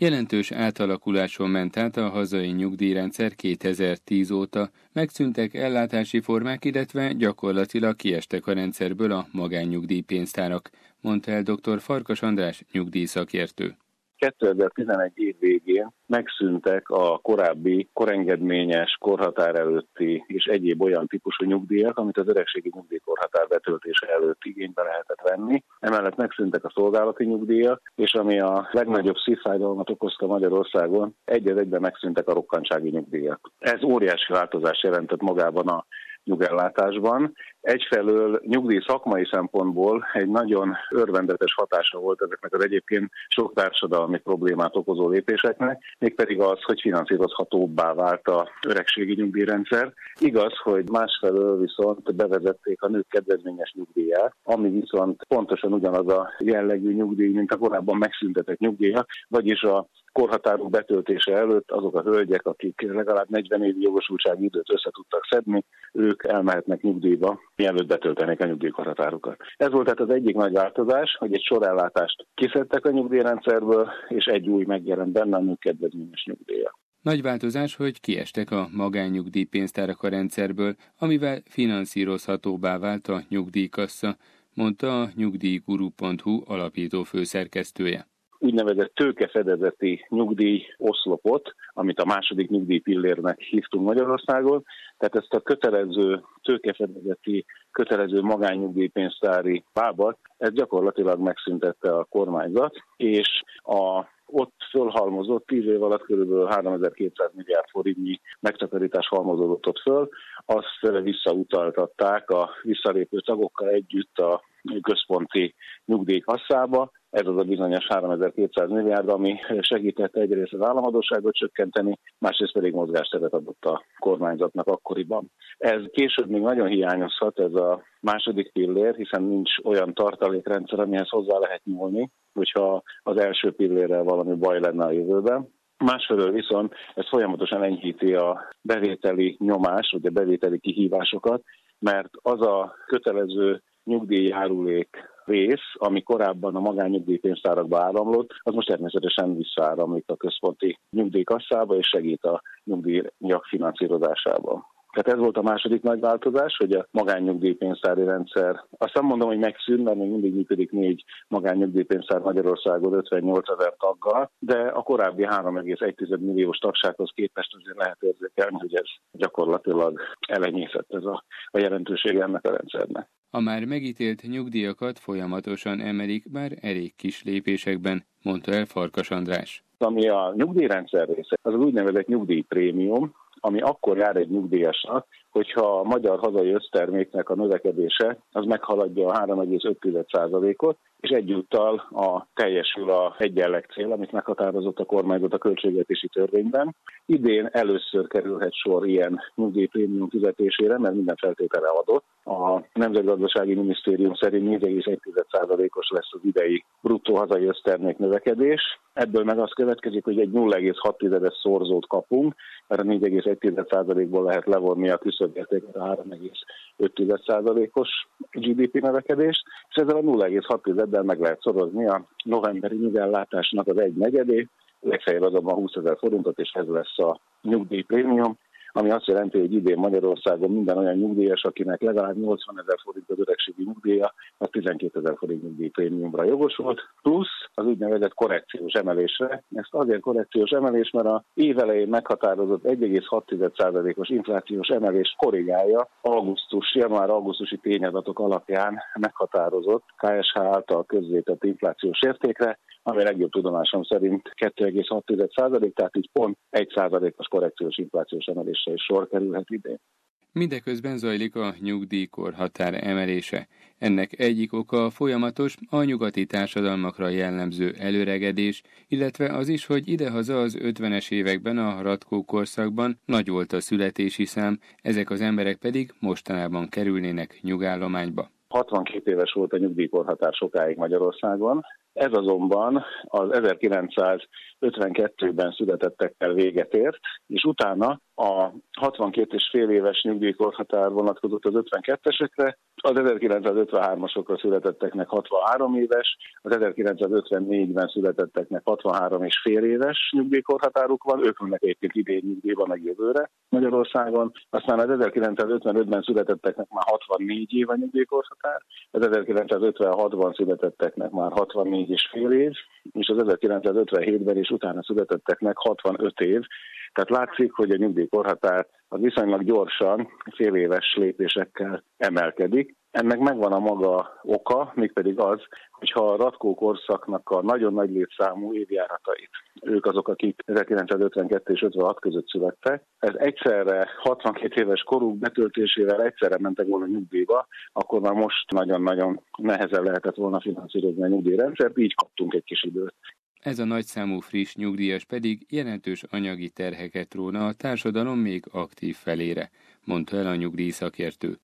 Jelentős átalakuláson ment át a hazai nyugdíjrendszer 2010 óta, megszűntek ellátási formák, illetve gyakorlatilag kiestek a rendszerből a magánnyugdíjpénztárak, mondta el dr. Farkas András nyugdíjszakértő. 2011 év végén megszűntek a korábbi korengedményes, korhatár előtti és egyéb olyan típusú nyugdíjak, amit az öregségi nyugdíjkorhatár betöltése előtt igénybe lehetett venni. Emellett megszűntek a szolgálati nyugdíjak, és ami a legnagyobb szívfájdalmat okozta Magyarországon, egy egyben megszűntek a rokkantsági nyugdíjak. Ez óriási változás jelentett magában a nyugellátásban. Egyfelől nyugdíj szakmai szempontból egy nagyon örvendetes hatása volt ezeknek az egyébként sok társadalmi problémát okozó lépéseknek, mégpedig az, hogy finanszírozhatóbbá vált a öregségi nyugdíjrendszer. Igaz, hogy másfelől viszont bevezették a nők kedvezményes nyugdíját, ami viszont pontosan ugyanaz a jellegű nyugdíj, mint a korábban megszüntetett nyugdíjak, vagyis a korhatárok betöltése előtt azok a hölgyek, akik legalább 40 év jogosultsági időt össze tudtak szedni, ők elmehetnek nyugdíjba, mielőtt betöltenék a nyugdíjkorhatárokat. Ez volt tehát az egyik nagy változás, hogy egy sorellátást kiszedtek a nyugdíjrendszerből, és egy új megjelent benne a kedvezményes nyugdíja. Nagy változás, hogy kiestek a magánnyugdíjpénztárak a rendszerből, amivel finanszírozhatóbbá vált a nyugdíjkassa, mondta a nyugdíjguru.hu alapító főszerkesztője úgynevezett tőkefedezeti nyugdíj oszlopot, amit a második nyugdíjpillérnek hívtunk Magyarországon. Tehát ezt a kötelező tőkefedezeti, kötelező magánnyugdíjpénztári bábat, ez gyakorlatilag megszüntette a kormányzat, és a ott fölhalmozott 10 év alatt kb. 3200 milliárd forintnyi megtakarítás halmozódott ott föl, azt visszautaltatták a visszalépő tagokkal együtt a központi nyugdíjkasszába, ez az a bizonyos 3200 milliárd, ami segítette egyrészt az államadóságot csökkenteni, másrészt pedig mozgásteret adott a kormányzatnak akkoriban. Ez később még nagyon hiányozhat, ez a második pillér, hiszen nincs olyan tartalékrendszer, amihez hozzá lehet nyúlni, hogyha az első pillérrel valami baj lenne a jövőben. Másfelől viszont ez folyamatosan enyhíti a bevételi nyomás, vagy a bevételi kihívásokat, mert az a kötelező nyugdíjjárulék rész, ami korábban a magánnyugdíjpénztárakba áramlott, az most természetesen visszaáramlik a központi nyugdíjkasszába, és segít a nyugdíjak finanszírozásában. Tehát ez volt a második nagy változás, hogy a magánnyugdíjpénztári rendszer, azt nem mondom, hogy megszűnt, mert még mindig működik négy magánnyugdíjpénztár Magyarországon 58 ezer taggal, de a korábbi 3,1 milliós tagsághoz képest azért lehet érzékelni, hogy ez gyakorlatilag elenyészett ez a, a jelentősége ennek a rendszernek. A már megítélt nyugdíjakat folyamatosan emelik, bár elég kis lépésekben, mondta el Farkas András. Ami a nyugdíjrendszer része, az, az úgynevezett nyugdíjprémium, ami akkor jár egy nyugdíjasnak, hogyha a magyar hazai összterméknek a növekedése az meghaladja a 3,5%-ot, és egyúttal a teljesül a egyenleg cél, amit meghatározott a kormányzat a költségvetési törvényben. Idén először kerülhet sor ilyen nyugdíjprémium fizetésére, mert minden feltétele adott. A Nemzetgazdasági Minisztérium szerint 4,1%-os lesz az idei bruttó hazai össztermék növekedés. Ebből meg az következik, hogy egy 0,6-es szorzót kapunk, mert a 4,1%-ból lehet levonni a küszöbértéket a 3,5%-os GDP növekedést, és ezzel a 0,6-del meg lehet szorozni a novemberi nyugellátásnak az egy negyedét, legfeljebb azonban 20 ezer forintot, és ez lesz a nyugdíjprémium, ami azt jelenti, hogy idén Magyarországon minden olyan nyugdíjas, akinek legalább 80 ezer forint az öregségi nyugdíja, az 12 ezer forint nyugdíjprémiumra jogosult, plusz az úgynevezett korrekciós emelésre. Ezt azért korrekciós emelés, mert a évelején meghatározott 1,6%-os inflációs emelés korrigálja augusztus, január-augusztusi tényadatok alapján meghatározott KSH által közzétett inflációs értékre, ami legjobb tudomásom szerint 2,6%, tehát így pont 1%-os korrekciós inflációs emelésre is sor kerülhet idén. Mindeközben zajlik a nyugdíjkor határ emelése. Ennek egyik oka a folyamatos, a nyugati társadalmakra jellemző előregedés, illetve az is, hogy idehaza az 50-es években a ratkó korszakban nagy volt a születési szám, ezek az emberek pedig mostanában kerülnének nyugállományba. 62 éves volt a nyugdíjkorhatár sokáig Magyarországon, Ez azonban az 1952-ben születettekkel véget ért, és utána a 62 és fél éves nyugdíjkorhatár vonatkozott az 52-esekre, az 1953-asokra születetteknek 63 éves, az 1954-ben születetteknek 63 és fél éves nyugdíjkorhatáruk van, ők vannak egyébként idén nyugdíjban meg jövőre Magyarországon, aztán az 1955-ben születetteknek már 64 év a nyugdíjkorhatár, az 1956-ban születetteknek már 64 és fél év, és az 1957-ben és utána születetteknek 65 év, tehát látszik, hogy a nyugdíjkorhatár az viszonylag gyorsan, fél éves lépésekkel emelkedik. Ennek megvan a maga oka, mégpedig az, hogyha a ratkó korszaknak a nagyon nagy létszámú évjáratait, ők azok, akik 1952 és 56 között születtek, ez egyszerre 62 éves koruk betöltésével egyszerre mentek volna nyugdíjba, akkor már most nagyon-nagyon nehezen lehetett volna finanszírozni a nyugdíjrendszert, így kaptunk egy kis időt. Ez a nagyszámú friss nyugdíjas pedig jelentős anyagi terheket róna a társadalom még aktív felére, mondta el a nyugdíj szakértő.